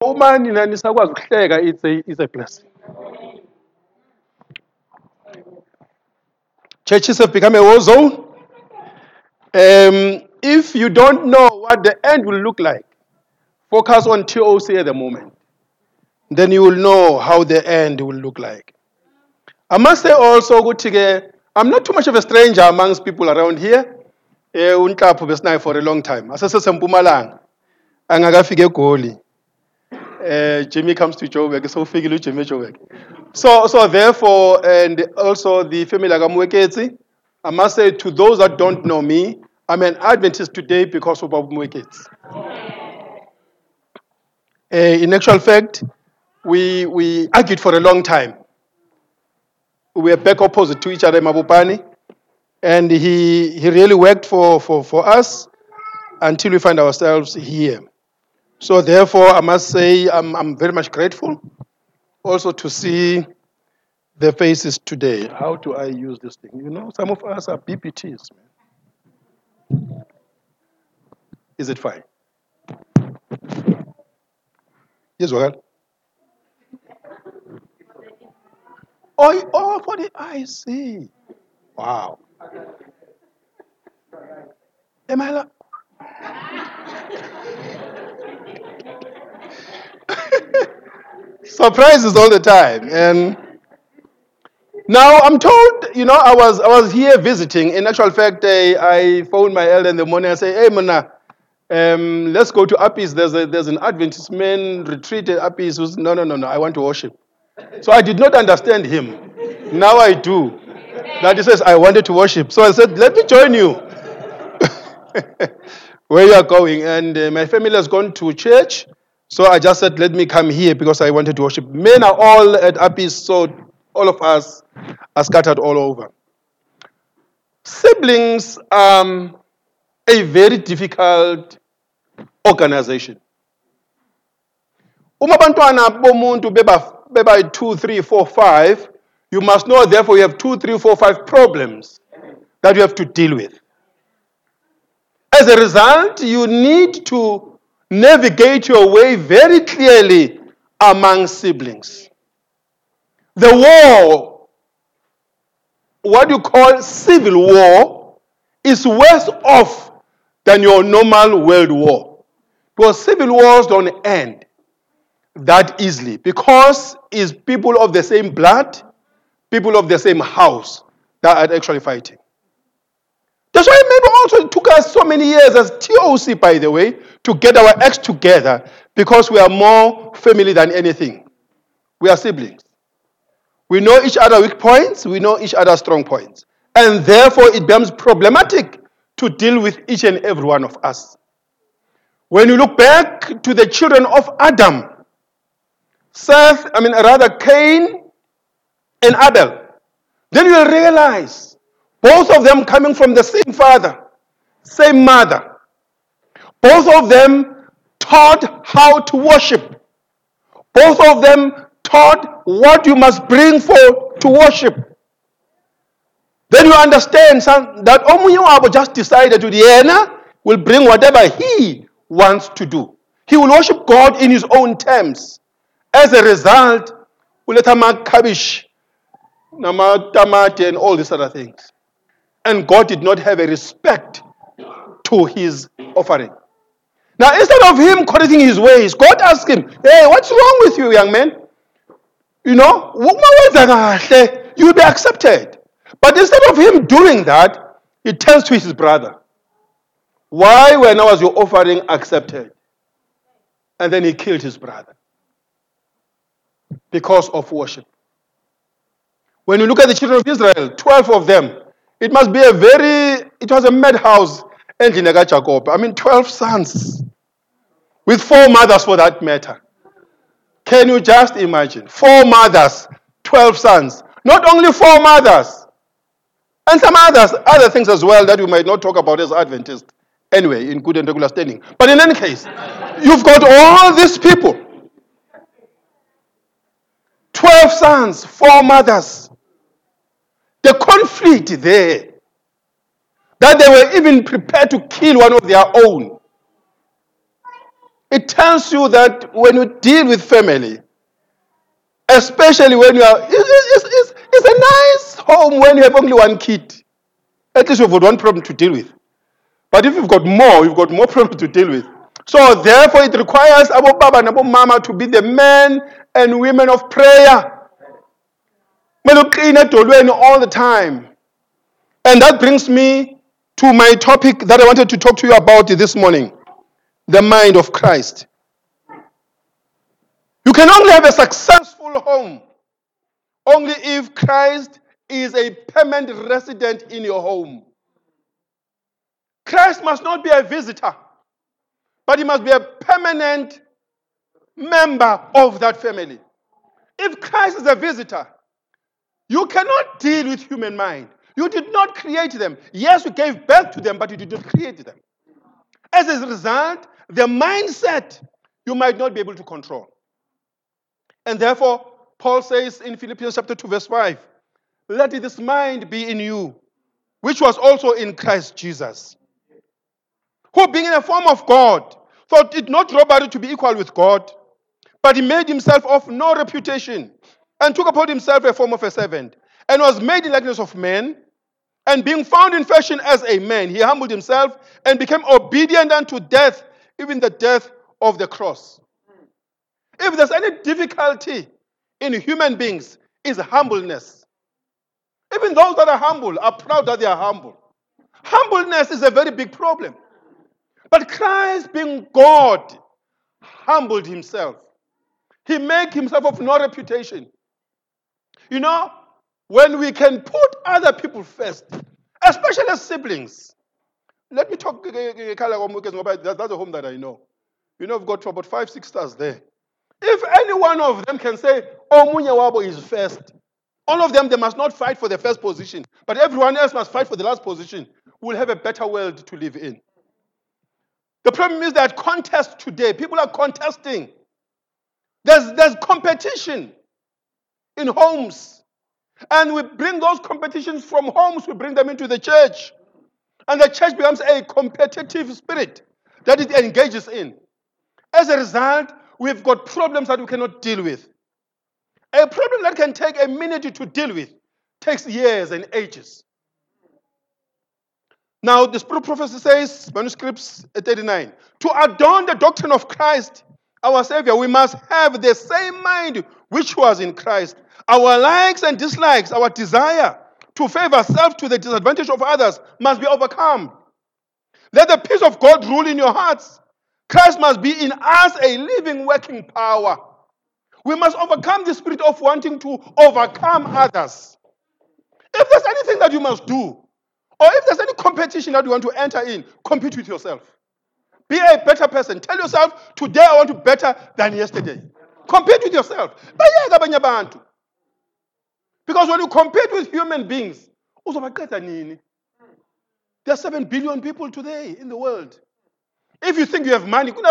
uma nina nisakwazi ukuhleka it's a, it's a blessing. Churches have become a war zone. Um, if you don't know what the end will look like focus on toc at the moment. Then you will know how the end will look like. I must say also i'm not too much of a stranger amongst people around here. Eh unhlapho besinayo for a long time. Asesesempumalanga angakafika egoli uh, Jimmy comes to Joburg, so ufikile Jimmy Joburg. So, so therefore, and also the family Agamwekezi, I must say to those that don't know me, I'm an Adventist today because of Abu Mwekezi. Uh, in actual fact, we, we argued for a long time. We were back opposite to each other in Mabupani, and he, he really worked for, for, for us until we find ourselves here. So therefore, I must say I'm, I'm very much grateful also to see the faces today. How do I use this thing? You know, some of us are BPTs. Is it fine? Yes, well. Oh, oh, for the I see. Wow. Am I? Like, surprises all the time. And now I'm told, you know, I was I was here visiting. In actual fact, I, I phoned my elder in the morning. I say, Hey, Mona, um, let's go to Apis. There's a there's an Adventist man retreat at Apis. Who's, no, no, no, no. I want to worship. So I did not understand him. Now I do. That he says I wanted to worship. So I said, Let me join you. Where you are going? And uh, my family has gone to church. So I just said, let me come here because I wanted to worship. Men are all at Apis, so all of us are scattered all over. Siblings um a very difficult organization. Uma bomuntu beba beba 2 3 4 5 you must know therefore you have 2 3 4 5 problems that you have to deal with. As a result, you need to navigate your way very clearly among siblings. The war, what you call civil war, is worse off than your normal world war. Because civil wars don't end that easily because it's people of the same blood, people of the same house that are actually fighting. That's why maybe also it took us so many years as TOC, by the way, to get our acts together because we are more family than anything. We are siblings. We know each other weak points, we know each other strong points. And therefore, it becomes problematic to deal with each and every one of us. When you look back to the children of Adam, Seth, I mean, rather Cain and Abel, then you'll realize both of them coming from the same father, same mother. Both of them taught how to worship. Both of them taught what you must bring for to worship. Then you understand son, that omunye wabo just decided to Diana will bring whatever he wants to do. He will worship God in his own terms. As a result, we let him uletha amakhabish, namatamati and all these other things. And God did not have a respect to his offering. Now, instead of him correcting his ways, God asked him, Hey, what's wrong with you, young man? You know, ah, you will be accepted. But instead of him doing that, he turns to his brother. Why, when was your offering accepted? And then he killed his brother because of worship. When you look at the children of Israel, 12 of them, it must be a very, it was a madhouse ending Jacob. I mean, 12 sons with four mothers for that matter. Can you just imagine? Four mothers, 12 sons. Not only four mothers, and some others, other things as well that we might not talk about as Adventists. Anyway, in good and regular standing. But in any case, you've got all these people 12 sons, four mothers. The conflict there, that they were even prepared to kill one of their own. It tells you that when you deal with family, especially when you are, it's, it's, it's, a nice home when you have only one kid. At least you've got one problem to deal with. But if you've got more, you've got more problems to deal with. So therefore, it requires Abu Baba and Abu Mama to be the men and women of prayer. all the time. And that brings me to my topic that I wanted to talk to you about this morning the mind of Christ. You can only have a successful home only if Christ is a permanent resident in your home. Christ must not be a visitor, but he must be a permanent member of that family. If Christ is a visitor, you cannot deal with human mind. You did not create them. Yes, you gave birth to them, but you did not create them. As a result, the mindset you might not be able to control. And therefore, Paul says in Philippians chapter 2, verse 5, let this mind be in you, which was also in Christ Jesus, who being in the form of God, thought it not robbery to be equal with God, but he made himself of no reputation, and took upon himself a form of a servant, and was made in likeness of men. And being found in fashion as a man, he humbled himself and became obedient unto death, even the death of the cross. If there's any difficulty in human beings, is humbleness. Even those that are humble are proud that they are humble. Humbleness is a very big problem. But Christ, being God, humbled himself. He made himself of no reputation. You know, when we can put other people first, especially siblings. Let me talk, eh, eh, eh, that's a home that I know. You know, I've got about five, six stars there. If any one of them can say, Oh, Munyawabo is first, all of them, they must not fight for the first position, but everyone else must fight for the last position. We'll have a better world to live in. The problem is that contest today, people are contesting. There's, there's competition in homes. And we bring those competitions from homes, we bring them into the church. And the church becomes a competitive spirit that it engages in. As a result, we've got problems that we cannot deal with. A problem that can take a minute to deal with takes years and ages. Now, the Spirit prophecy says, manuscripts 39, to adorn the doctrine of Christ, our Savior, we must have the same mind which was in Christ. Our likes and dislikes, our desire to favor self to the disadvantage of others must be overcome. Let the peace of God rule in your hearts. Christ must be in us a living, working power. We must overcome the spirit of wanting to overcome others. If there's anything that you must do, or if there's any competition that you want to enter in, compete with yourself. Be a better person. Tell yourself, today I want to be better than yesterday. Compete with yourself. Because when you compete with human beings, there are 7 billion people today in the world. If you think you have money, if you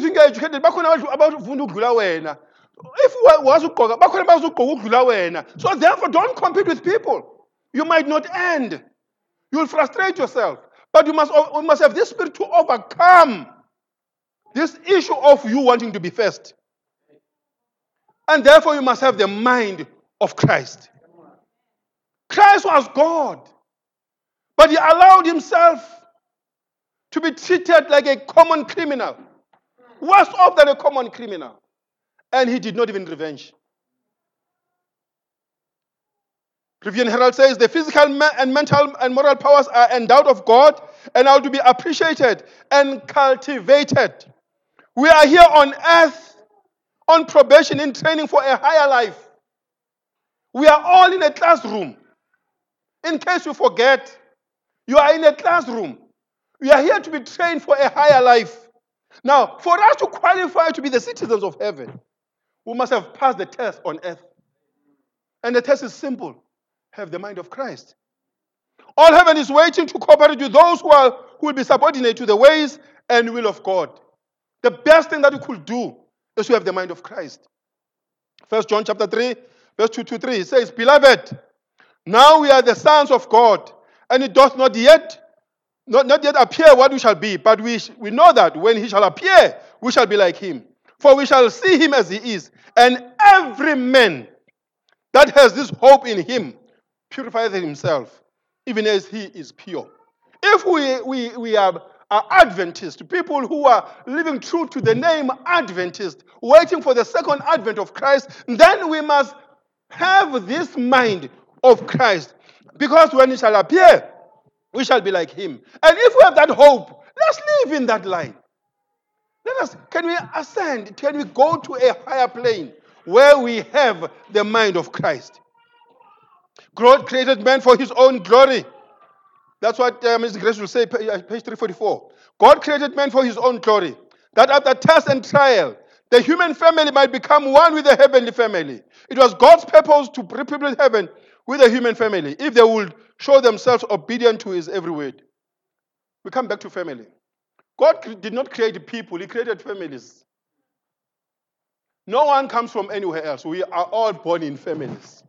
think you're educated, if so therefore don't compete with people. You might not end. You'll frustrate yourself. But you must, you must have this spirit to overcome this issue of you wanting to be first and therefore, you must have the mind of Christ. Christ was God, but he allowed himself to be treated like a common criminal, worse off than a common criminal. And he did not even revenge. Review and Herald says the physical and mental and moral powers are endowed of God and are to be appreciated and cultivated. We are here on earth on probation in training for a higher life. We are all in a classroom. In case you forget, you are in a classroom. We are here to be trained for a higher life. Now, for us to qualify to be the citizens of heaven, we must have passed the test on earth. And the test is simple have the mind of Christ. All heaven is waiting to cooperate with those who, are, who will be subordinate to the ways and will of God. The best thing that you could do is to have the mind of Christ. First John chapter 3, verse 2 to 3. It says, Beloved, now we are the sons of God, and it doth not yet not, not yet appear what we shall be, but we, we know that when he shall appear, we shall be like him. For we shall see him as he is. And every man that has this hope in him purifies himself, even as he is pure. If we, we, we are, are Adventist, people who are living true to the name Adventist, waiting for the second advent of Christ, then we must have this mind of Christ. Because when he shall appear, we shall be like him. And if we have that hope, let's live in that line. Let us, can we ascend? Can we go to a higher plane where we have the mind of Christ? God created man for his own glory. That's what uh, Mr. Grace will say, uh, page 344. God created man for his own glory, that after test and trial, the human family might become one with the heavenly family. It was God's purpose to repopulate heaven with the human family if they would show themselves obedient to his every word. We come back to family. God did not create people, He created families. No one comes from anywhere else. We are all born in families.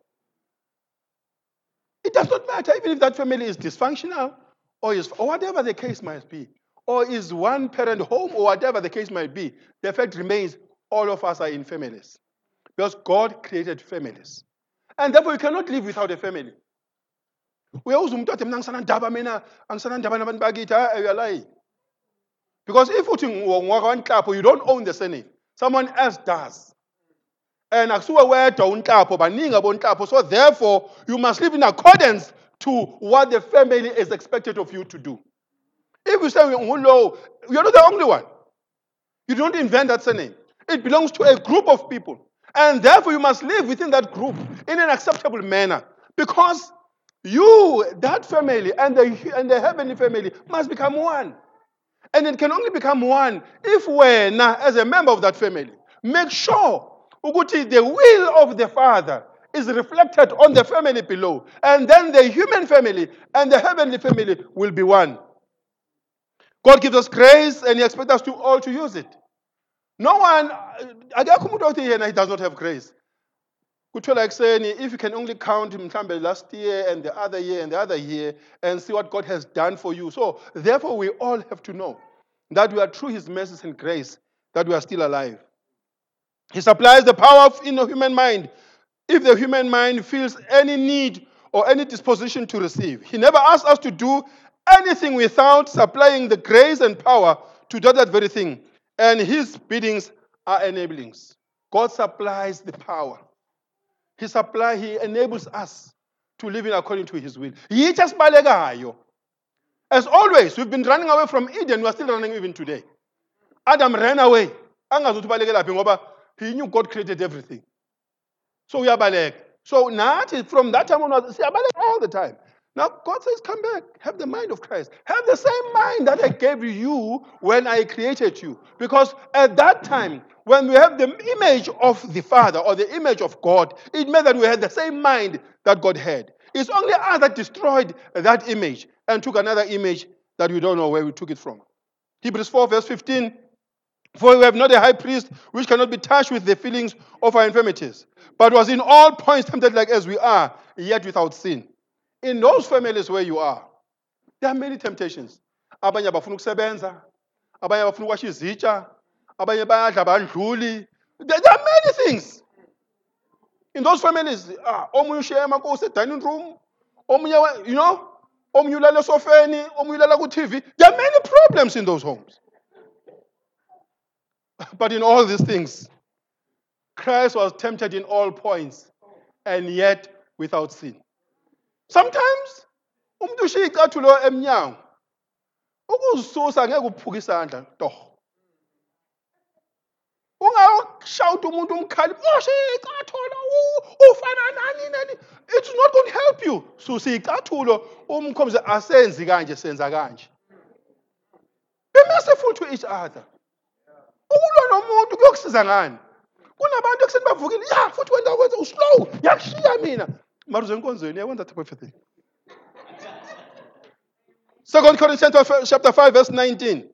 It does not matter, even if that family is dysfunctional or, is, or whatever the case might be, or is one parent home or whatever the case might be, the fact remains all of us are in families. Because God created families. And therefore, you cannot live without a family. uyawuza umuntu athi mina ngisanandaba mina angisanandaba nabantu bakithi hayi lying because if uthi ngwakwanhlapho you don't own the surname someone else does and so therefore you must live in accordance to what the family is expected of you to do. If you say ngulowo you're not the only one. You don't invent that surname. It belongs to a group of people. And therefore you must live within that group in an acceptable manner. Because you, that family, and the, and the heavenly family must become one. And it can only become one if when, as a member of that family, make sure ukuthi the will of the Father is reflected on the family below. And then the human family and the heavenly family will be one. God gives us grace and He expects us to all to use it. No one, uh, akekho othi yena he does not have grace. kuthiwa ekuseni if you can only count mhlambe last year and the other year and the other year and see what god has done for you so therefore we all have to know that we are through his mercies and grace that we are still alive he supplies the power in the human mind if the human mind feels any need or any disposition to receive he never asks us to do anything without supplying the grace and power to do that very thing and his biddings are enablings god supplies the power he supply, he enables us to live in according to his will. As always, we've been running away from Eden, we are still running even today. Adam ran away. He knew God created everything. So we are uyabaleka. So nathi from that time on, siyabaleka all the time. Now God says, come back, have the mind of Christ. Have the same mind that I gave you when I created you. Because at that time, when we have the image of the Father or the image of God, it meant that we had the same mind that God had. It's only us that destroyed that image and took another image that we don't know where we took it from. Hebrews 4, verse 15. For we have not a high priest which cannot be touched with the feelings of our infirmities, but was in all points tempted like as we are, yet without sin. In those families where you are, there are many temptations. Abanye abafuna ukusebenza, abanye abafuna ukwasha izitsha, abanye bayadla bandluli. There are many things. In those families, ah, omunye ushiya emakosi dining room, omunye, you know, omunye ulala esofeni, omunye ulala ku-TV. There are many problems in those homes. But in all these things, Christ was tempted in all points and yet without sin. sometimes umuntu ushiya icathulo emnyango ukuzisusa ngeke uphuke isandla torho ungashawuta umuntu umkhali oshiya icathulo ufana nani nani. It's not going to help you. Susa icathulo umkhombize asenzi kanje senza kanje. Be merciful to each other. Ukulwa nomuntu kuyokusiza ngani kunabantu ekuseni bavukile ya futhi wena kwenza uslow yakushiya mina mara uzenkonzweni yakwenza type of thing Second Corinthians chapter 5, verse 19.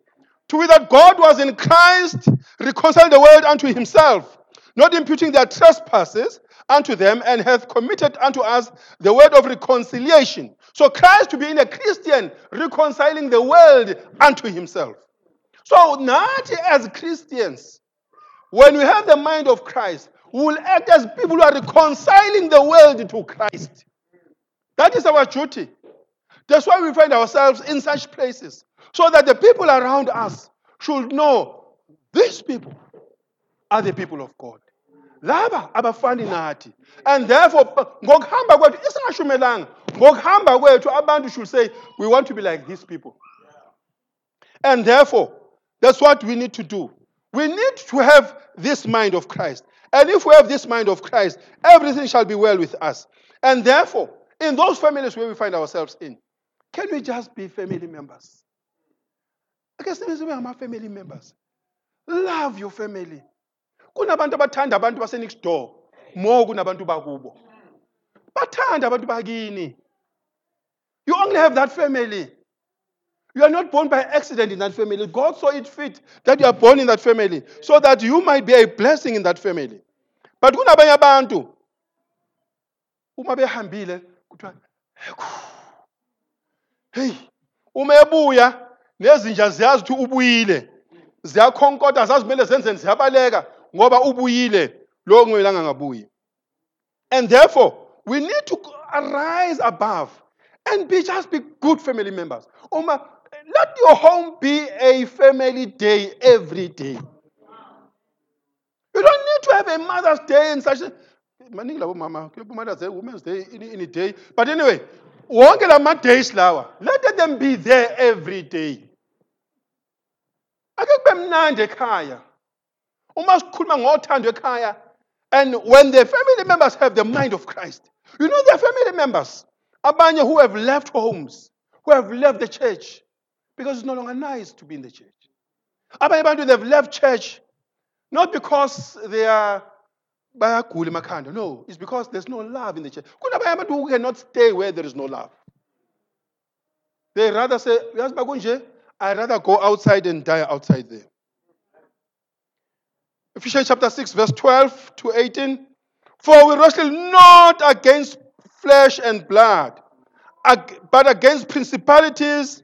To wit that God was in Christ, reconciled the world unto himself, not imputing their trespasses unto them, and hath committed unto us the word of reconciliation. So Christ to be in a Christian, reconciling the world unto himself. So not as Christians, when we have the mind of Christ, we will act as people who are reconciling the world to Christ. That is our duty. That's why we find ourselves in such places, so that the people around us should know these people are the people of God. laba abafani nathi and therefore ngokuhamba kwethu isingashumelanga ngokuhamba kwethu abantu should say we want to be like these people and therefore that's what we need to do. We need to have this mind of christ. And if we have this mind of christ everything shall be well with us. And therefore in those families where we find ourselves in can we just be family members? Ake sibe sibe ngama-family members. Love your family. Kunabantu abathanda abantu basenext door. More kunabantu bakubo. Bathanda abantu bakini. You only have that family you are not born by accident in that family. God saw it fit that you are born in that family so that you might be a blessing in that family. But kunabanye abantu uma behambile kuthiwa hey uma ebuya nezinja ziyazi ukuthi ubuyile ziyakhonkotha zazi kumele zenzeni ziyabaleka ngoba ubuyile lo kungelanga ngabuyi and therefore we need to arise above and be just be good family members. Uma let your home be a family day every day. You don't need to have a mother's day and such. Mother's day women's day in, in day. But anyway wonke la ma-days lawa let them be there every day. Ake kube mnandi ekhaya. Uma sikhuluma ngothando ekhaya and when the family members have the mind of christ you know there are family members. Abanye who have left homes who have left the church because it's no longer nice to be in the church. Abanye abantu they've left church not because they are bayagula emakhanda no it's because there's no love in the church. Kunabanye abantu who cannot stay where there is no love. They rather say uyazi bakunje i rather go outside and die outside there. Ephesians chapter 6, verse 12 to 18. For we wrestle not against flesh and blood, but against principalities,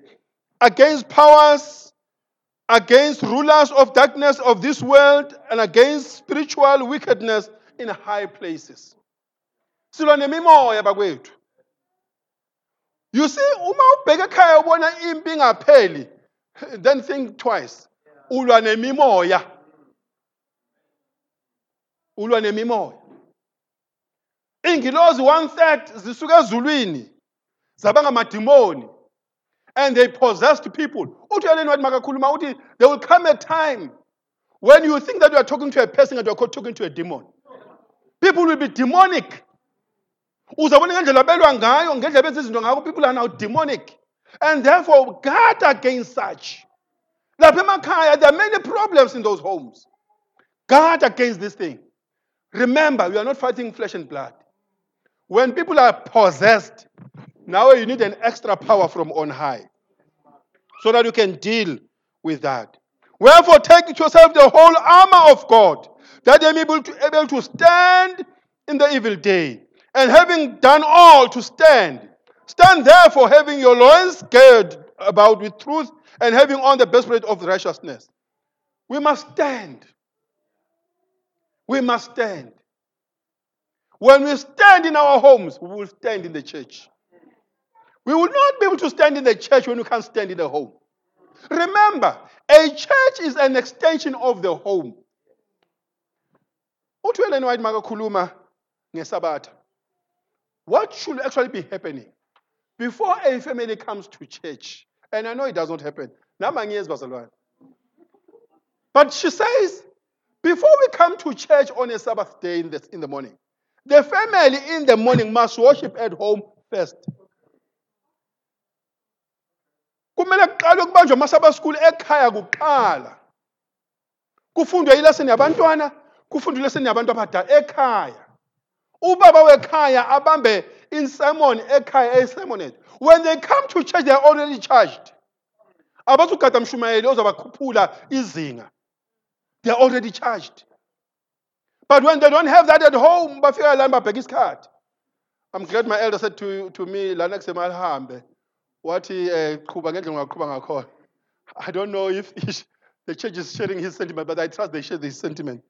against powers, against rulers of darkness of this world, and against spiritual wickedness in high places. Silwa nemimoya bakwethu. You see, uma ubheka ekhaya ubona impi ingapheli, then think twice. Ulwa nemimoya. ulwa nemimoya ingilozi one third zisuka ezulwini zaba ngamadimoni and they possessed people. There will come a time when you think that you are talking to a person and you are talking to a demon. People will be demonic. People are now demonic. And therefore guard against such. There are many problems in those homes. Guard against this thing. Remember, we are not fighting flesh and blood. When people are possessed, now you need an extra power from on high so that you can deal with that. Wherefore, take to yourself the whole armor of God, that you may be able to, able to stand in the evil day. And having done all to stand, stand therefore, having your loins girded about with truth, and having on the breastplate of righteousness. We must stand. We must stand. When we stand in our homes, we will stand in the church. We will not be able to stand in the church when we can't stand in the home. Remember, a church is an extension of the home. what should actually be happening before a family comes to church and i know it does not happen but she says before we come to church on a sabbath day in the, in the morning the family in the morning must worship at home first kumele kuqalwe kubanjwe amasaba school ekhaya kuqala. Kufundwe ileseni yabantwana kufundwe ileseni yabantu abadala ekhaya. Ubaba wekhaya abambe insermon ekhaya eyisermonet when they come to church they are already charged. Abazugada mshumayeli ozabakhuphula izinga they are already charged. But when they don't have that at home bafika lani babheka isikhathi. I'm glad my elder said to, to me, la next time alihambe, wathi eh qhuba ngendlela ongaqhuba ngakhona. I don't know if the church is sharing his sentiment, but I trust they share this sentiment.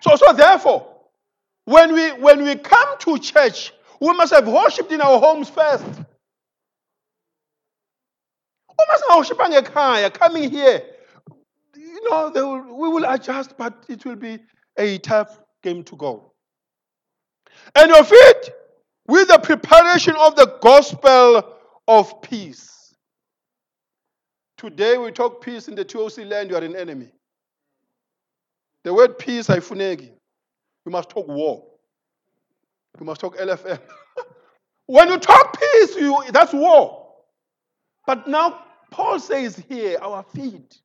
So, so therefore, when we when we come to church, we must have worshipped in our homes first. Uma singawoshipanga ekhaya, coming here, you know, will, we will adjust, but it will be a tough game to go. And of it, with the preparation of the gospel of peace. Today we talk peace in the 2OC land, you are an enemy. The word peace, haifuneki. We must talk war. We must talk LFM. when you talk peace, you, that's war. But now Paul says here, our feet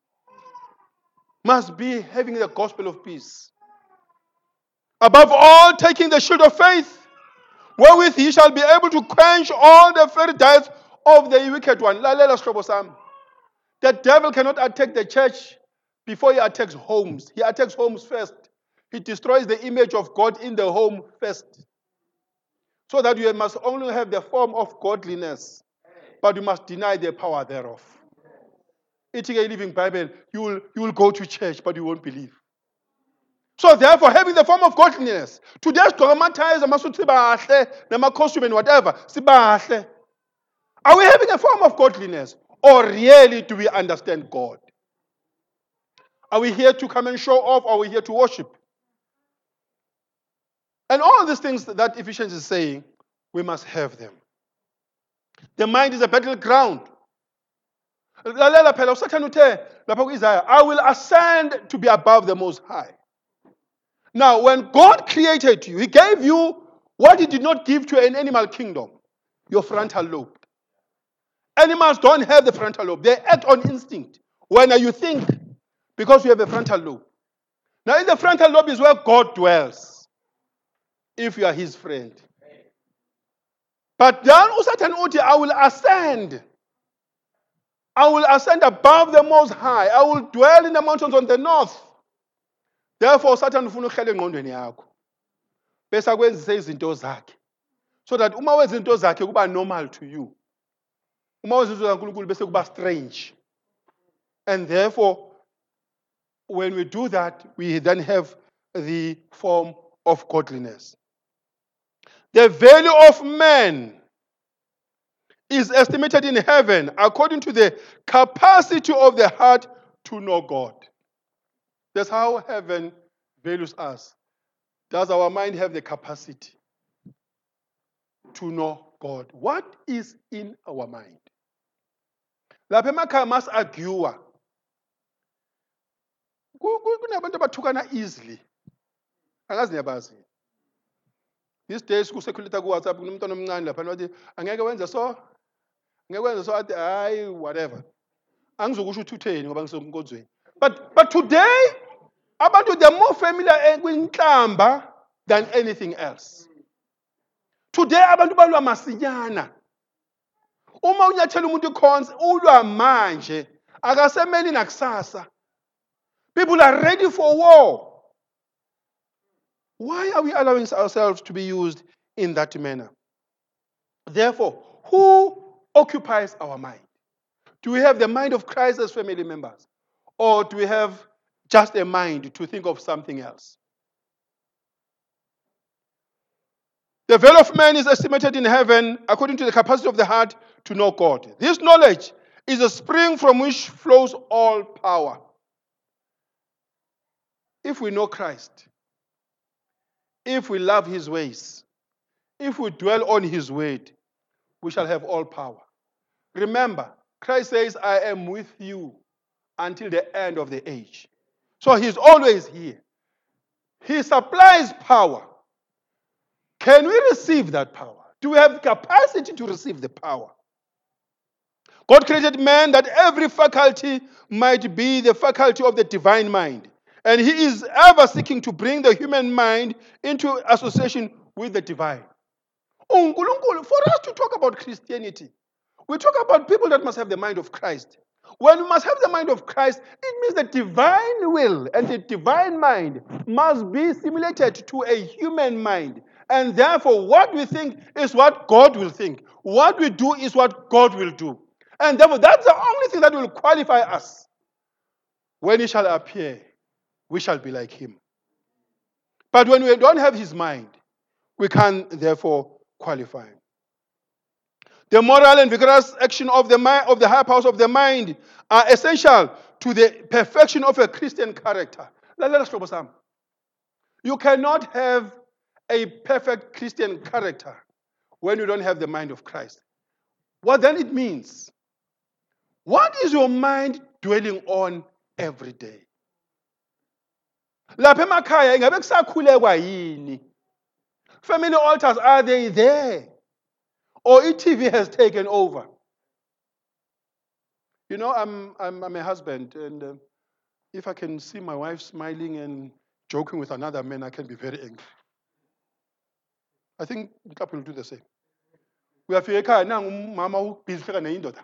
must be having the gospel of peace. Above all, taking the shield of faith, wherewith he shall be able to quench all the fiery darts of the wicked one. Lalela sihlobo sami. The devil cannot attack the church before he attacks homes. He attacks homes first. He destroys the image of God in the home first. So that you must only have the form of godliness, but you must deny the power thereof. It's a living Bible. You will, you will go to church, but you won't believe. So therefore, having the form of godliness, today sigqoka ama-ties, amasuthi bahle, nama-costume and whatever, sibahle. Are we having a form of godliness? Or really do we understand God? Are we here to come and show off? Or are we here to worship? And all these things that Ephesians is saying, we must have them. The mind is a battleground. Lalela phela usathane uthe lapha I will ascend to be above the most high. Now, when God created you, He gave you what He did not give to an animal kingdom your frontal lobe. Animals don't have the frontal lobe, they act on instinct. When you think, because you have a frontal lobe. Now, in the frontal lobe is where God dwells, if you are His friend. But then uSatan uthi, I will ascend. I will ascend above the most high. I will dwell in the mountains on the north. Therefore, Satan ufuna uhlele engqondweni yakho. Bese akwenzise izinto zakhe. So that uma wenza izinto zakhe kuba normal to you. Uma wenza izinto zaNkulunkulu bese kuba strange. And therefore, when we do that, we then have the form of godliness. The value of man is estimated in heaven according to the capacity of the heart to know God. That's how heaven values us. Does our mind have the capacity to know God? What is in our mind? lapha emakhaya masi-agiwa ku- ku- kunabantu abathukana easily. Angazi niyabazi. These days kusekhulita ku-whatsapp kunomntwana omncane laphana wathi angeke wenze so? Angeke wenze so? Athi hayi whatever. Angizokusho ukuthi utheni ngoba ngisenkonzweni but, but today abantu they're more familiar eh, kwinhlamba than anything else. Today abantu balwa masinyana. Uma unyathela umuntu ikhonsi ulwa manje. Akasemeli nakusasa. People are ready for war. Why are we allowing ourselves to be used in that manner? Therefore who occupies our mind? Do we have the mind of christ as family members? Or do we have just a mind to think of something else The value of man is estimated in heaven according to the capacity of the heart to know God. This knowledge is a spring from which flows all power. If we know Christ, if we love his ways, if we dwell on his word, we shall have all power. Remember, Christ says, I am with you until the end of the age. So he's always here. He supplies power. Can we receive that power? Do we have capacity to receive the power? God created man that every faculty might be the faculty of the divine mind. And he is ever seeking to bring the human mind into association with the divine. Oh, for us to talk about Christianity, we talk about people that must have the mind of Christ. When we must have the mind of Christ, it means the divine will and the divine mind must be simulated to a human mind. And therefore, what we think is what God will think. What we do is what God will do. And therefore, that's the only thing that will qualify us. When he shall appear, we shall be like him. But when we don't have his mind, we can therefore qualify. The moral and vigorous action of the, mind, of the higher powers of the mind are essential to the perfection of a Christian character. You cannot have a perfect Christian character when you don't have the mind of Christ. What then it means? What is your mind dwelling on every day? lapha emakhaya ingabe kusakhulekwa yini family altars are they there or e-tv has taken over. You know i'm, I'm, I'm a husband and uh, if i can see my wife smiling and joking with another man i can be very angry. I think a couple will do the same. Uyafika nangu umama ubhizi hleka neyindoda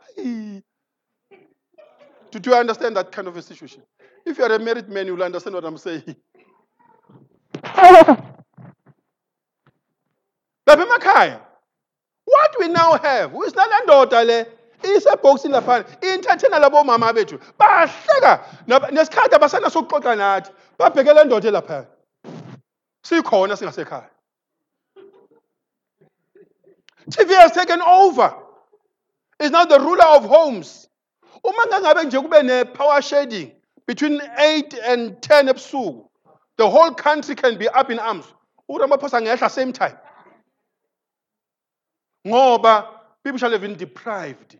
do you understand that kind of a situation? If you are a married man, you will understand what I'm saying. lapha emakhaya what we now have wisinala ndoda le? Isebhokisini laphana intathena labo mama bethu. Bahleka nesikhathi abasanaso ukuxoxa nathi le ndoda elaphana sikhona singasekhaya. TV has taken over. It's now the ruler of homes. Uma ngangabe nje kube ne-power shading between 8 and 10 ebusuku the whole country can be up in arms. Uramaphosa angehla same time ngoba people shall have been deprived.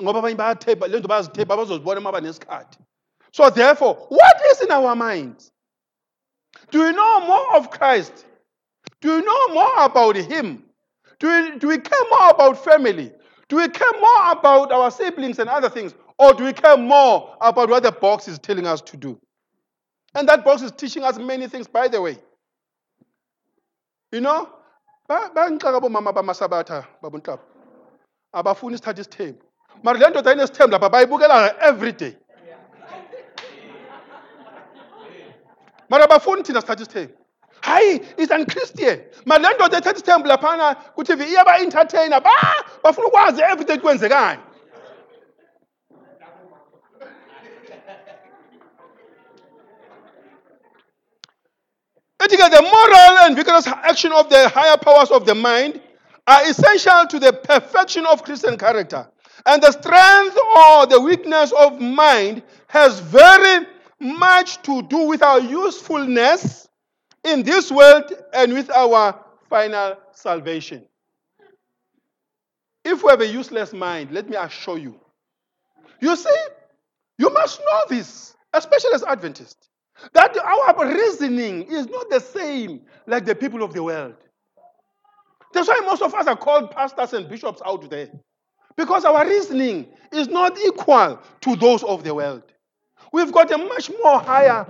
Ngoba abanye bayathepha le nto bayazithepha bazozibona uma banesikhathi. So therefore what is in our minds? Do we know more of christ? Do we know more about him? Do we, do we care more about family? Do we care more about our siblings and other things? Or do we care more about what the box is telling us to do? And that box is teaching us many things, by the way. You know, bayangixaka abomama bamasabatha babunhlaba abafuni isithatha isithembu mara le ndoda inesithembu lapha bayibukela every day. Mara abafuni thina sithatha isithembu hayi is unchristian mara le ndoda ethatha isithembu laphana ku-tv iyaba-entertainer. Ba bafuna ukwazi everyday kwenzekani. The moral and vigorous action of the higher powers of the mind are essential to the perfection of Christian character. And the strength or the weakness of mind has very much to do with our usefulness in this world and with our final salvation. If we have a useless mind, let me assure you. You see, you must know this, especially as Adventists. That our reasoning is not the same like the people of the world. That's why most of us are called pastors and bishops out there. Because our reasoning is not equal to those of the world. We've got a much more higher,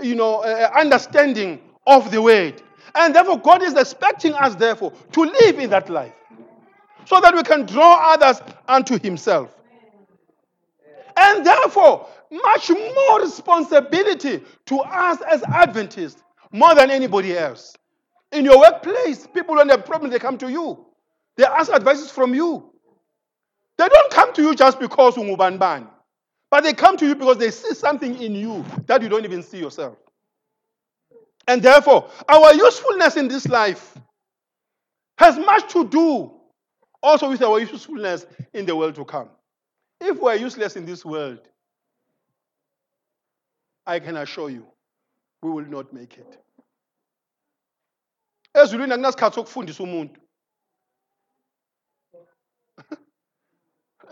you know, uh, understanding of the word. And therefore, God is expecting us, therefore, to live in that life. So that we can draw others unto Himself. And therefore, much more responsibility to us as Adventists more than anybody else. In your workplace, people when they have problems, they come to you. They ask advices from you. They don't come to you just because ungubanban, but they come to you because they see something in you that you don't even see yourself. And therefore, our usefulness in this life has much to do also with our usefulness in the world to come. If we're useless in this world, I can assure you, we will not make it. ezulwini akunasikhathi sokufundisa umuntu.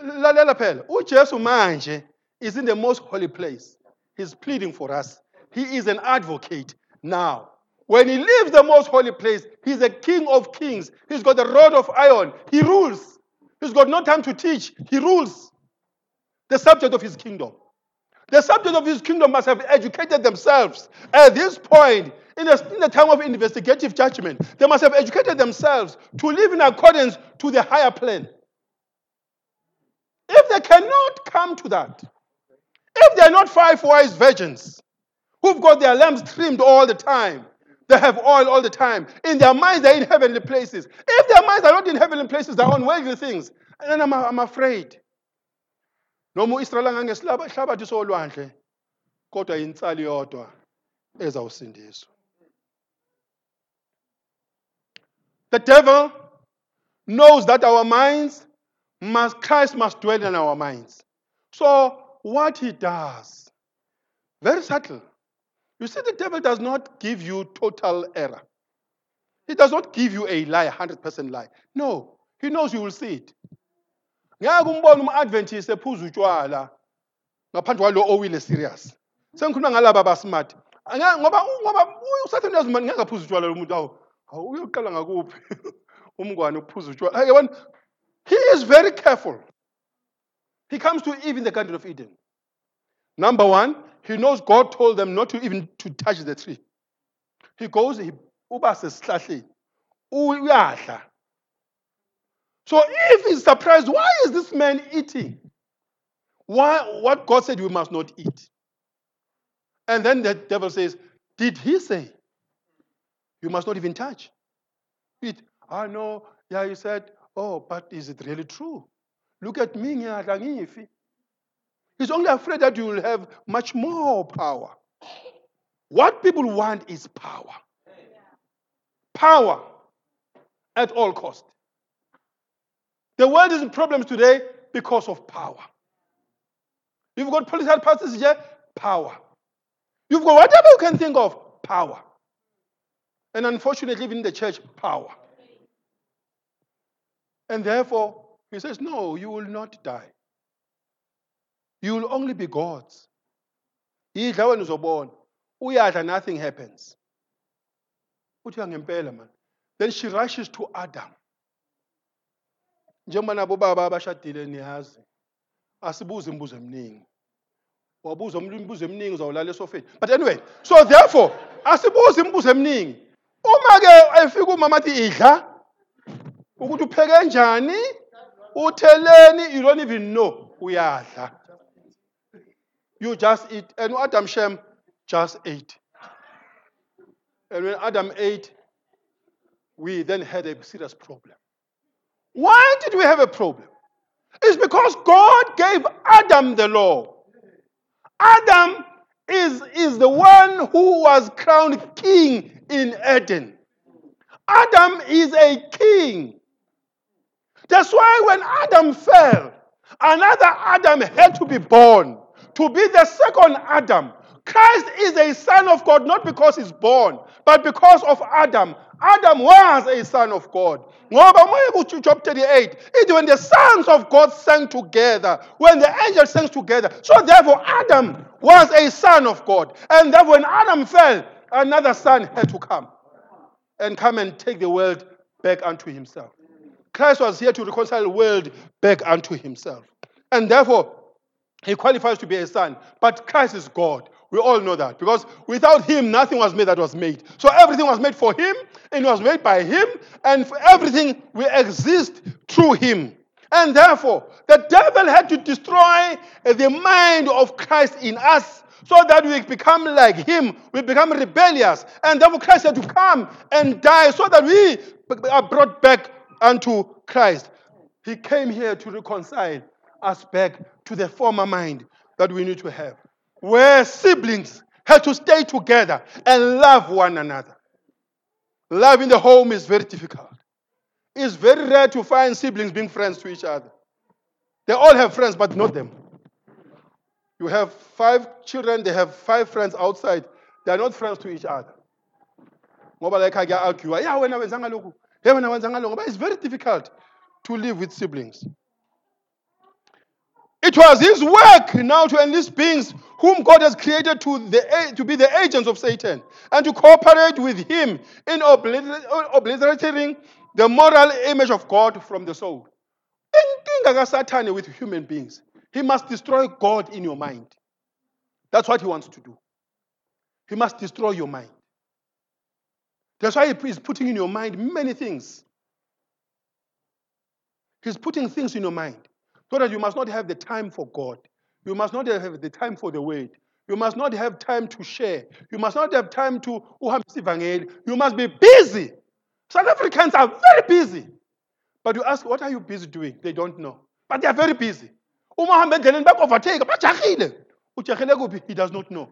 Lalela phela ujesu manje is in the most holy place. He's pleading for us. He is an advocate now. When he leaves the most holy place he's a king of kings. He's got a rod of iron. He rules. He's got no time to teach. He rules. The subject of his kingdom the subjects of his kingdom must have educated themselves. At this point, in the, in the time of investigative judgment, they must have educated themselves to live in accordance to the higher plan. If they cannot come to that, if they're not five wise virgins who've got their lamps trimmed all the time, They have oil all the time. In their minds, they're in heavenly places. If their minds are not in heavenly places, they're on worldly things. And then I'm, I'm afraid. Noma angangesihlabathi solwandle kodwa insali yodwa ezawusindiswa. The devil knows that our minds must christ must dwell in our minds. So what he does very subtle. You see the devil does not give you total error. He does not give you a lie 100% lie. No he knows you will see it ngeke umbone umu-adventist ephuza utshwala ngaphandle kwalo owile serious. Sengikhuluma ngalaba abasmart Angeke- ngoba ngoba usathane uyazimani ngeke aphuza utshwala lo muntu awu awu uyoqala ngakuphi umngwane ukuphuza utshwala? Hey, yabona? He is very careful. He comes to eve in the garden of eden. Number one he knows god told them not to even to touch the tree. He goes he uba sesihlahleni uyadla so if he's surprised, why is this man eating? Why what God said we must not eat? And then the devil says, Did he say you must not even touch? Eat. I know, yeah, he said, Oh, but is it really true? Look at me. He's only afraid that you will have much more power. What people want is power. Power at all cost. The world is in problems today because of power. You've got political parties here, power. You've got whatever you can think of, power. And unfortunately, even in the church, power. And therefore, he says, No, you will not die. You will only be gods. Yidla wena uzobona. Uyadla, nothing happens. Uthi ngempela man. Then she rushes to Adam. Njengoba nabo baba abashadile niyazi asibuze imibuzo eminingi. Wabuza umuntu imibuzo eminingi uzawulala esofeni. But anyway so therefore asibuze imibuzo eminingi. Uma ke efika umama athi idla ukuthi upheke njani utheleni? You don't even know. Uyadla. You just eat. And adam shem just ate. And when adam ate we then had a serious problem. Why did we have a problem? It's because God gave Adam the law. Adam is, is the one who was crowned king in Eden. Adam is a king. That's why when Adam fell, another Adam had to be born to be the second Adam. Christ is a son of God not because he's born, but because of Adam. Adam was a son of God. Job 38, it when the sons of God sang together, when the angels sang together. So therefore, Adam was a son of God. And therefore, when Adam fell, another son had to come and come and take the world back unto himself. Christ was here to reconcile the world back unto himself. And therefore, he qualifies to be a son. But Christ is God. We all know that because without him, nothing was made that was made. So everything was made for him, and was made by him, and everything we exist through him. And therefore, the devil had to destroy the mind of Christ in us so that we become like him, we become rebellious. And therefore, Christ had to come and die so that we are brought back unto Christ. He came here to reconcile us back to the former mind that we need to have, where siblings had to stay together and love one another. Love in the home is very difficult. It's very rare to find siblings being friends to each other. They all have friends, but not them. You have five children, they have five friends outside. They are not friends to each other. Yeah, yeah. But it's very difficult to live with siblings. It was his work now to enlist beings whom God has created to, the, to be the agents of Satan and to cooperate with him in obliterating the moral image of God from the soul. KaSathane with human beings. He must destroy God in your mind. That's what he wants to do. He must destroy your mind. That's why he is putting in your mind many things. He's putting things in your mind so that you must not have the time for God. You must not have the time for the word. You must not have time to share. You must not have time to. You must be busy. South Africans are very busy. But you ask, what are you busy doing? They don't know. But they are very busy. He does not know.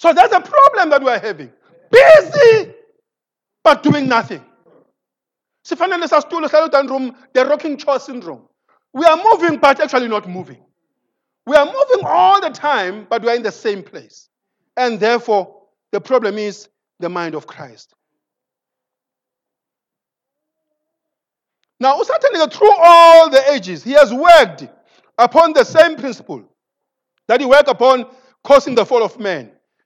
So that's a problem that we are having. Busy, but doing nothing. Sifanele sasitulo down room, the rocking chair syndrome. We are moving, but actually not moving. We are moving all the time, but we are in the same place. And therefore, the problem is the mind of Christ. Now, Satan, through all the ages, he has worked upon the same principle that he worked upon causing the fall of man.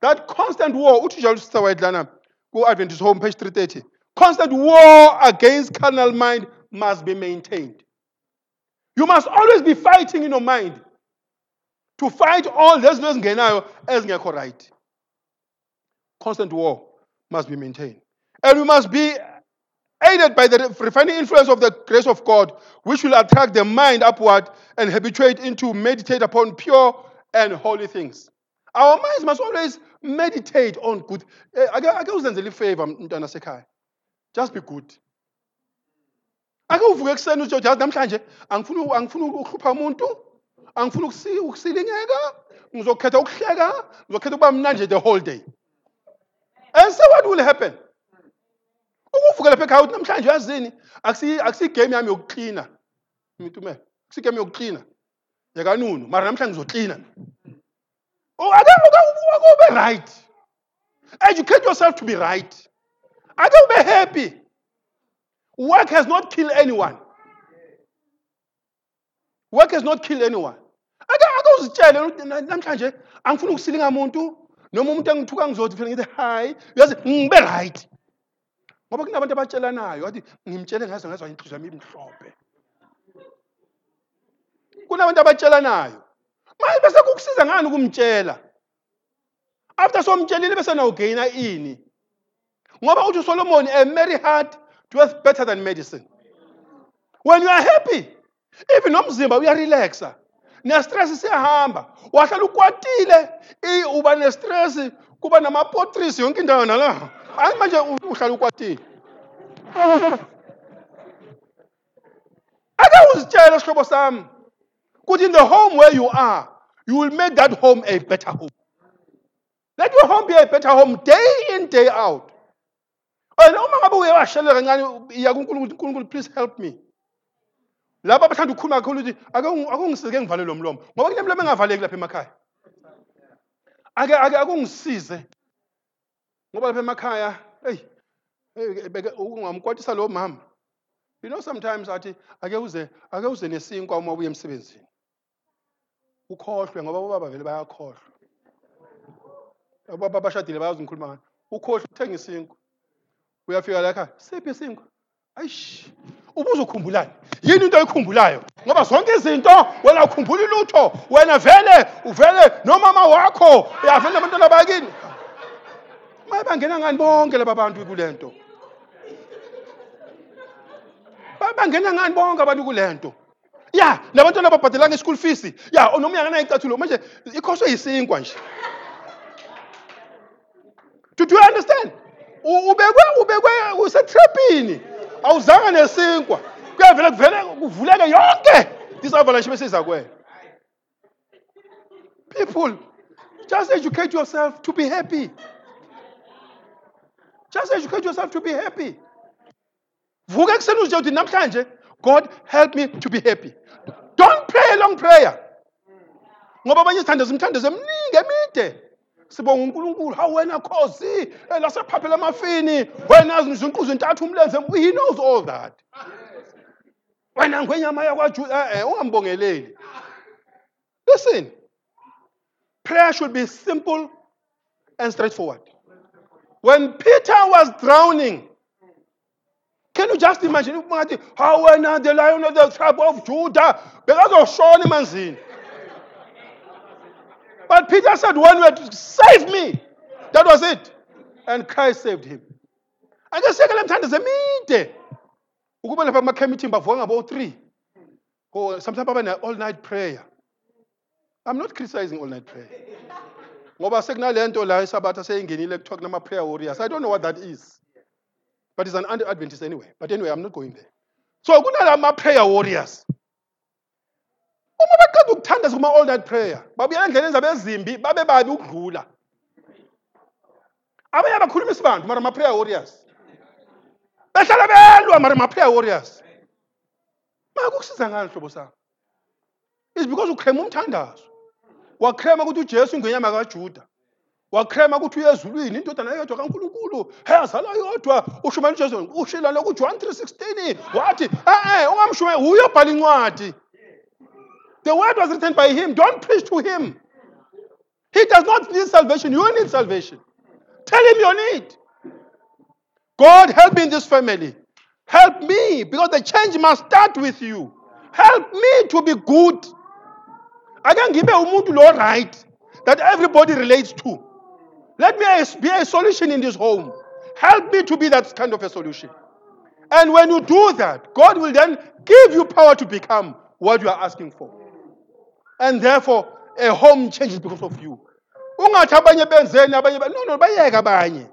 that constant war uthi njalo sister white lana ku-adventist home page 330 constant war against carnal mind must be maintained you must always be fighting in your mind to fight all lezi zinto ezingenayo ezingekho right constant war must be maintained. And we must be aided by the refining influence of the grace of God, which will attract the mind upward and habituate into meditate upon pure and holy things. Our minds must always meditate on good. Eh, ake uzenzele ifavor mntwana sekhaya. Just be good. Ake uvuke ekuseni uthi yazi namhlanje angifuni angifuni ukuhlupha umuntu, angifuni ukusi- ukusilingeka, ngizokhetha ukuhleka, ngizokhetha ukuba mnanje the whole day. And so what will happen? Ukuvuka lapha ekhaya uthi namhlanje yazini akusi akusi game yami yokuklina. Mitume. Akusi game yokuklina. Yakanunu, mara namhlanje ngizoklina. Oh, ake ake ube right. Educate yourself to be right. Ake ube happy. Work has not killed anyone. Work has not killed anyone. Ake ake uzitshele ukuthi na- namhlanje angifuni ukusilinga umuntu noma umuntu engithuka ngizothi phela ngithi hi uyazi ngibe right. Ngoba kunabantu abatshelanayo wathi ngimtshele ngaze ngazwa inhliziyo yami imhlophe. Kunabantu abatshelanayo. Manje bese kukusiza ngani ukumtshela? After somtshelile bese nawugaina ini? Ngoba uthi uSolomon a merry heart doeth better than medicine. When you are happy, even nomzimba uyarelaxa. Ne-stress siyahamba. Wahlala ukwatile, uba ne-stress, kuba namapotrisi yonke indawo nala. Hayi manje uhlala ukwatile. Ake uzitshele sihlobo sami ukuthi in the home where you are, you will make that home a better home. Let your home be a better home day in, day out. And uma ngabe uye washelela kancane iya kuNkulunkulu uNkulunkulu please help me. Laba abathanda ukukhuluma kakhulu ukuthi ake ungi- ake ungisike ngivale lo mlomo. Ngoba kunemlomo engavaleki lapha emakhaya. Ake ake ake ungisize. Ngoba lapha emakhaya, hey beke ungamkwatisa lo mama. You know sometimes athi ake uze ake uze nesinkwa uma ubuye emsebenzini. Ukhohlwe ngoba ubaba vele bayakhohlwa. Ababa abashadile bayazi ngikhuluma ngani. Ukhohlwe uthenga isinkwa. Uyafika la ekhaya, siphi isinkwa? Ayish. Ubuze ukhumbulani? Yini into oyikhumbulayo? Ngoba zonke izinto wena ukhumbula lutho. Wena vele uvele nomama wakho uyavele nabantwana bakini. Maye bangena ngani bonke laba bantu kulento? Ba- Bangena ngani bonke abantu kulento? Ya, nabantwana babhadelanga i-school fees. Ya, noma uyangena icathulo manje ikhoswe yisinkwa nje. Do do you understand? Ubekwe ubekwe usetrapini. Awuzanga nesinkwa. Kuyavela kuvele kuvuleke yonke. Disavalanche bese iza kwena. People, just educate yourself to be happy. Just educate yourself to be happy. Vuka ekuseni uzitshela ukuthi namhlanje God help me to be happy. Don't pray a long prayer. Ngoba abanye sithandaza imthandazo eminingi emide. Sibonga uNkulunkulu, hawu wena Khosi, elasephaphe lamafini, wena zinquzu ntathu umlenze. He knows all that. wena ngwenyama yakwajuda eh ungambongeleli listen prayer should be simple and straightforward when peter was drowning can you just imagine how wena the lion of the tribe of judah? Bekazoshona emanzini but peter said one word save me that was it. And christ saved him. Ake sekele mthandaze mide ukuba lapha kuma-committee bavuka ngabo-three or oh, sometimes baba ne-all night prayer. I'm not criticizing all night prayer. Ngoba sekunale nto la isabatha seyingenile kuthiwa kunama-prayer warriors. I don't know what that is but it's an anti-adventist anyway. But anyway i'm not going there. So kunala ma-prayer warriors. Uma baqeda ukuthandaza kuma-all night prayer babuyela endleleni zabo ezimbi babe babi ukudlula. Abanye bakhuluma isibantu mara ma-prayer warriors. Behlala belwa mara ma-prayer warriors. Ma kukusiza ngani hlobo sami? Is because ukrema umthandazo. Wakrema ukuthi ujesu ingenyama kajuda. Wakrema ukuthi uye ezulwini indodana yodwa kankulunkulu. He azala yodwa. Ushumayela ujesu ushilana kujohn 316 wathi eh, eh, e-e ungamshumayela uye obhala incwadi. The word was written by him. Don't preach to him. He does not need salvation. You need salvation. Tell him your need. God help me in this family. Help me because the change must start with you. Help me to be good. Ake ngibe umuntu lo right that everybody relates to let me be a solution in this home. Help me to be that kind of a solution. And when you do that god will then give you power to become what you are asking for. And therefore a home changes because of you. No no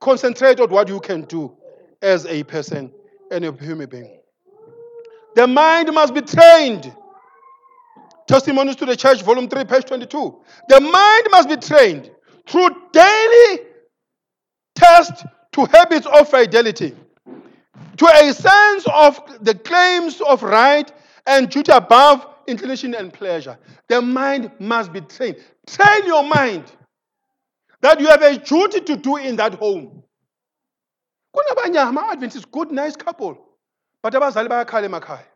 concentrate on what you can do as a person and a human being. The mind must be trained. Testimonies to the Church, volume 3, page 22. The mind must be trained through daily test to habits of fidelity, to a sense of the claims of right and duty above inclination and pleasure. The mind must be trained. Train your mind that you have a duty to do in that home. kunabanye ama-adventist good nice couple but abazali bayakhala emakhaya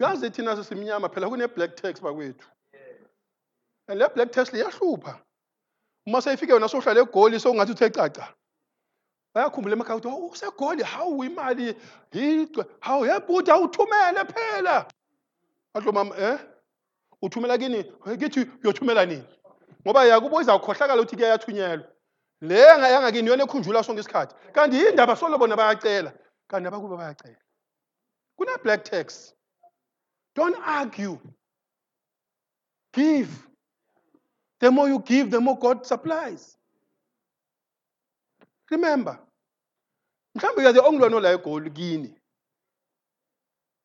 yazi thina sisimnyama phela kune-black tax bakwethu and le black tax liyahlupha uma seyifike wena sohlala egoli sokungathi uthe caca bayakhumbula emakhaya ukuthi "Oh, usegoli? Hawu imali yigcwe. Hawu yebhuti awuthumele phela. Batho mama eh? Uthumela kini? Kithi uyothumela nini? Ngoba yakubo izawukhohlakala ukuthi ke yathunyelwa. Le yanga- yangakini yona ekhunjula sonke isikhathi. Kanti yindaba solo bona bayacela kanti abakubo bayacela. Kune-black tax. Don't argue. Give. The more you give the more god supplies. Remember mhlawumbe you're the only one ola egoli kini.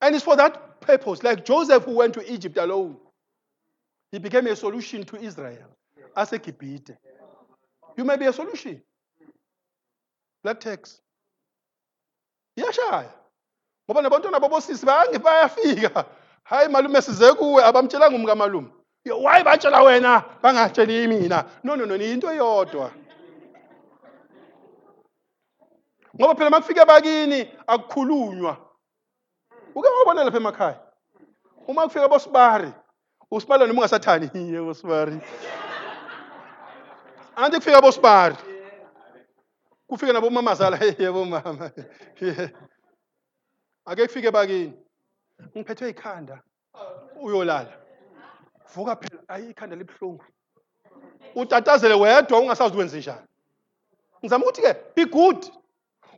And it's for that purpose like joseph who went to egypt alone he became a solution to israel. Asegibhite you may be a solution. Black tax. Iyashaya. Ngoba nabantwana babosisi bayafika. Hayi malume size kuwe abamtshelanga umkamalume why batshela wena? Bangatsheli mina no no no yinto eyodwa. Ngoba phela makufike bakini akukhulunywa. Uke wabona lapha emakhaya? Uma kufika bosibari usibala noma ungasathani iye bosibari anti kufika bosibari kufike nabomamazala? Yebo mama ake kufike bakini. Ngiphethwe ikhanda uyolala. Vuka phela ayi ikhanda libuhlungu. Utatazele wedwa ungasazi ukwenze njani. Ngizama ukuthi ke be good.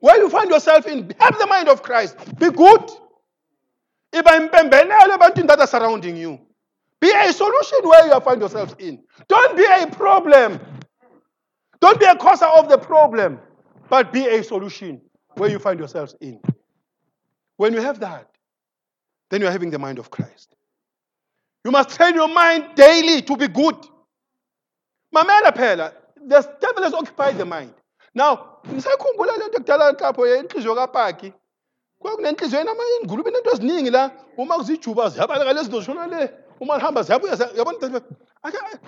Where you find yourself in have the mind of christ be good. Iba impembelelo ebantwini that are surrounding you. Be a solution where you find yourself in. Don't be a problem. Don't be a causer of the problem but be a solution where you find yourselves in. When you have that then you're having the mind of christ you must train your mind daily to be good. Mamela phela the devil has occupied the mind. Now ngisakhumbula lento kudala lapho inhliziyo kapaki. Kwakunenhliziyo ingulube nento eziningi la. Uma kuzijuba ziyabaleka lezi zinto zishona le. Uma lihamba ziyabuya ziya- yabona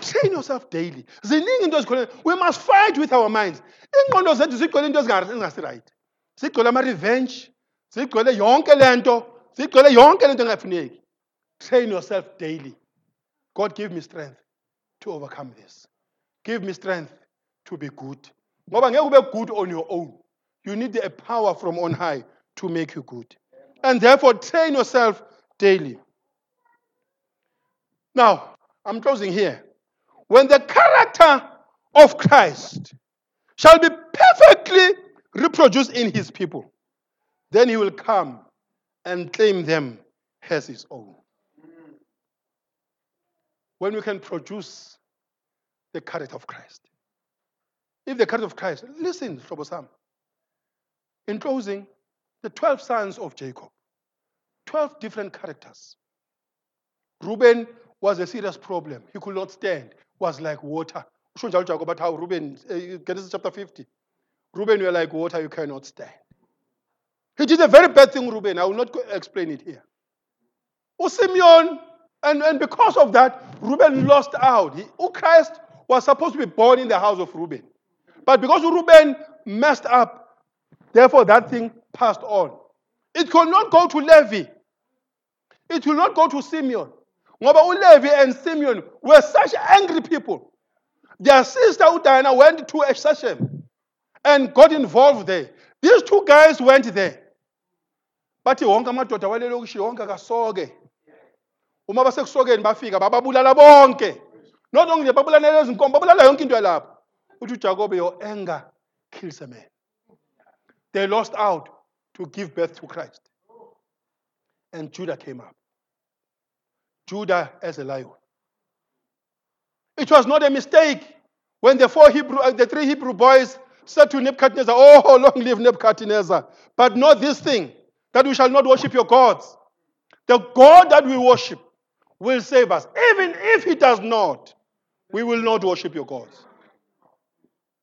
train yourself daily. Ziningi into ezikhona. We must fight with our minds. Ingqondo zethu zigcwele into ezinga- ezingasi-right zigcwele ama-revenge zigcwele yonke lento zigcwele yonke lento engafuneki train yourself daily. God give me strength to overcome this. Give me strength to be good. Ngoba ngeke ube good on your own. You need a power from on high to make you good. And therefore train yourself daily. Now i'm closing here. When the character of christ shall be perfectly reproduced in his people then he will come and claim them as his own. When we can produce the character of Christ. If the character of Christ, listen, Shobosam. In closing, the 12 sons of Jacob, 12 different characters. Reuben was a serious problem. He could not stand, was like water. About how Reuben, uh, Genesis chapter 50. Reuben, you are like water, you cannot stand. He did a very bad thing, Reuben. I will not explain it here. Oh, Simeon, and, and because of that, Reuben lost out. He, Christ was supposed to be born in the house of Reuben. But because Reuben messed up, therefore that thing passed on. It could not go to Levi. It will not go to Simeon. Ngoba uLevi and Simeon were such angry people. Their sister Dinah went to Shechem and got involved there. These two guys went there. bathi wonke amadoda walelokishi wonke kasoke uma basekusokeni bafika bababulala bonke. Not only nje babulala lezi nkomo babulala yonke into yalapho uthi ujakobe your anger kills a man. They lost out to give birth to christ. And judah came up. Judah as a lion. It was not a mistake when the four hebrew uh, the three hebrew boys said to nebuchadnezzar oh long live nebuchadnezzar. But not this thing that we shall not worship your gods. The God that we worship will save us. Even if he does not, we will not worship your gods.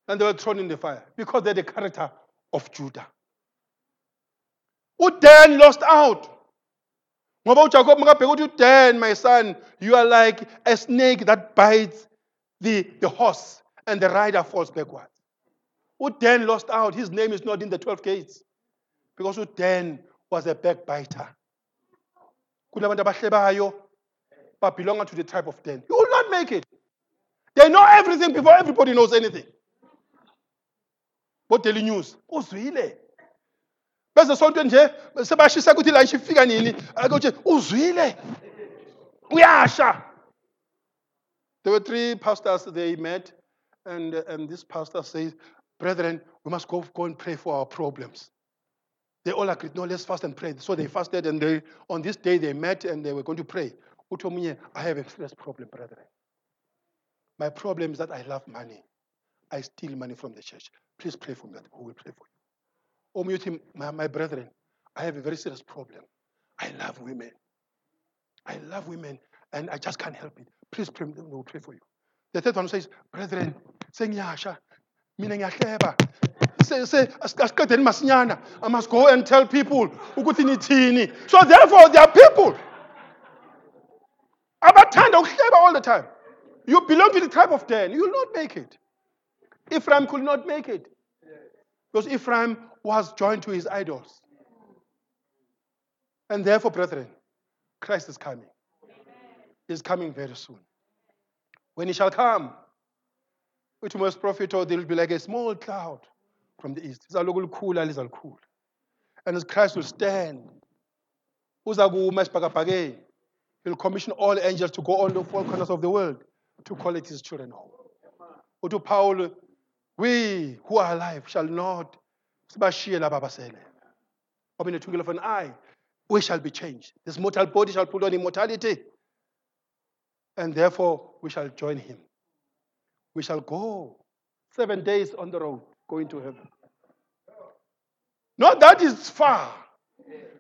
And they were thrown in the fire because they're the character of Judah. udan lost out udan my son you are like a snake that bites the, the horse and the rider falls backwards udan lost out his name is not in the 12 gates because udan was a backbiter babelong to the tribe of dan. You will not make it. They know everything before everybody knows anything. Bo-daily news uzwile. Beze sonto nje sebashisa ukuthi la ifika nini? Akuthi uzwile. Uyasha. There were three pastors they met and, and this pastor says brethren we must go, go and pray for our problems. They all agreed no let's fast and pray. So they fasted and they on this day they met and they were going to pray uthi omunye i have a serious problem brethren. My problem is that i love money. I steal money from the church. Please pray for me who will pray for you. Oh, omunye uthi my, my brethren i have a very serious problem. I love women. I love women and i just can't help it. Please pray we will pray for you. The third one says brethren sengiyasha mina ngiyahleba. Se- as- asiqedeni masinyana. I must go and tell people ukuthi nithini. So therefore there are people abathanda ukuhleba all the time. You belong to the tribe of dan. You will not make it. Ephraim could not make it. Because ephraim was joined to his idols. And therefore brethren christ is coming. Is coming very soon. When he shall come which most prophet told there will be like a small cloud from the east. And as christ will stand uza kuma esibhakabhakeni he'll commission all angels to go on the four corners of the world to collect his children home. Uthi Paul, we who are alive shall not sibashiye laba abasele or in the twinkle of an eye we shall be changed. This mortal body shall put on immortality. And therefore we shall join him. We shall go seven days on the road going to heaven. Not that is far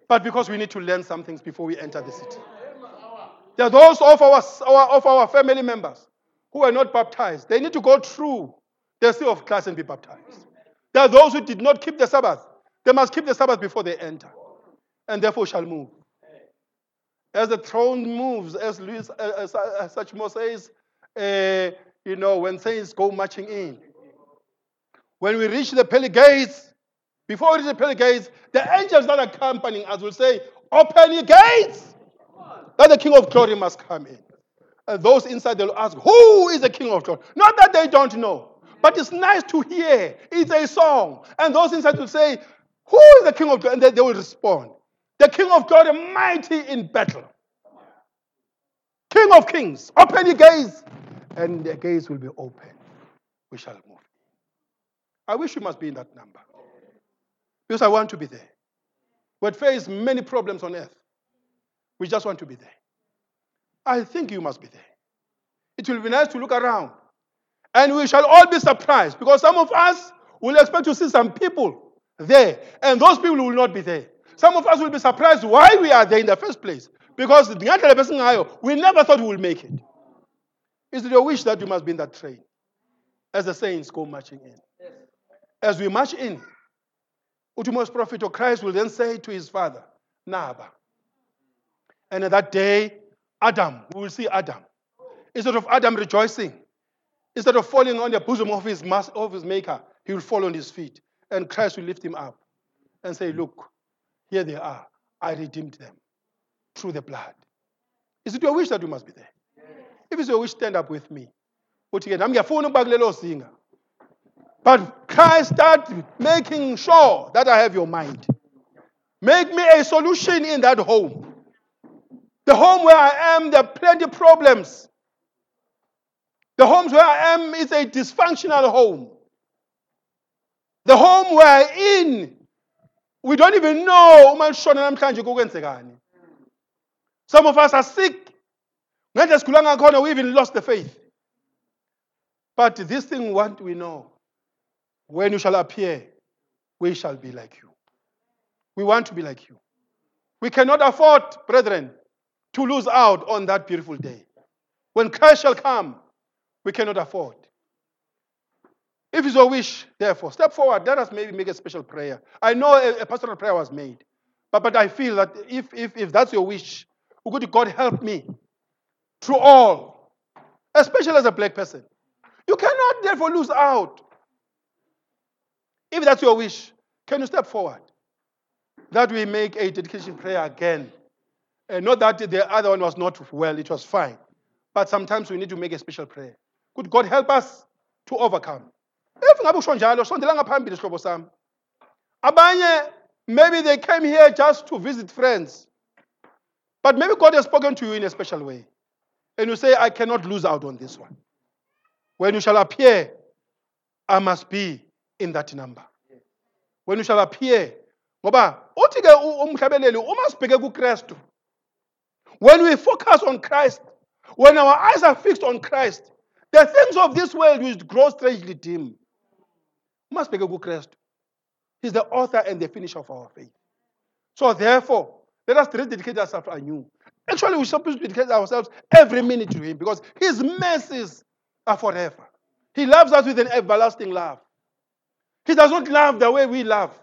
but because we need to learn some things before we enter the city there are those of our, of our family members who are not baptized. They need to go through the sea of class and be baptized. There are those who did not keep the Sabbath. They must keep the Sabbath before they enter, and therefore shall move. As the throne moves, as Louis, uh, as, as Satchmo says, uh, you know, when saints go marching in. When we reach the pearly gates, Before we reach the pearly gates, the angels that are accompanying us will say, Open your gates! That the King of Glory must come in. And those inside they'll ask, Who is the King of Glory? Not that they don't know, but it's nice to hear. It's a song. And those inside will say, Who is the King of Glory? And they, they will respond, The King of Glory, mighty in battle. King of kings, open your gates. And the gates will be open. We shall move. I wish we must be in that number. Because I want to be there. We face many problems on earth. We just want to be there. I think you must be there. It will be nice to look around. And we shall all be surprised because some of us will expect to see some people there, and those people will not be there. Some of us will be surprised why we are there in the first place because we never thought we would make it. Is it your wish that you must be in that train as the saints go marching in? As we march in, Utimo's prophet or Christ will then say to his father, Naba. And at that day, Adam, we will see Adam. Instead of Adam rejoicing, instead of falling on the bosom of his, master, of his maker, he will fall on his feet. And Christ will lift him up and say, Look, here they are. I redeemed them through the blood. Is it your wish that you must be there? Yes. If it's your wish, stand up with me. But Christ start making sure that I have your mind. Make me a solution in that home. The home where I am, there are plenty of problems. The homes where I am is a dysfunctional home. The home we're in, we don't even know Some of us are sick. We even lost the faith. But this thing what we know. When you shall appear, we shall be like you. We want to be like you. We cannot afford, brethren, to lose out on that beautiful day. When Christ shall come, we cannot afford. If it's your wish, therefore, step forward. Let us maybe make a special prayer. I know a, a pastoral prayer was made, but, but I feel that if, if, if that's your wish, would God help me through all, especially as a black person? You cannot therefore lose out. If that's your wish, can you step forward? That we make a dedication prayer again. And not that the other one was not well, it was fine. But sometimes we need to make a special prayer. Could God help us to overcome? Eh, Abanye maybe they came here just to visit friends. But maybe God has spoken to you in a special way. And you say, I cannot lose out on this one. When you shall appear, I must be in that number. When you shall appear, ngoba uthi ke umhlabeleli uma sibheke when we focus on Christ when our eyes are fixed on Christ the things of this world will grow strangely dim uma good Christ. he's the author and the finisher of our faith so therefore let us rededicate ourselves anew actually we're supposed to dedicate ourselves every minute to him because his mercies are forever he loves us with an everlasting love he does not love the way we love.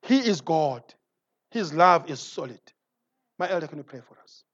He is God. His love is solid. My elder, can you pray for us?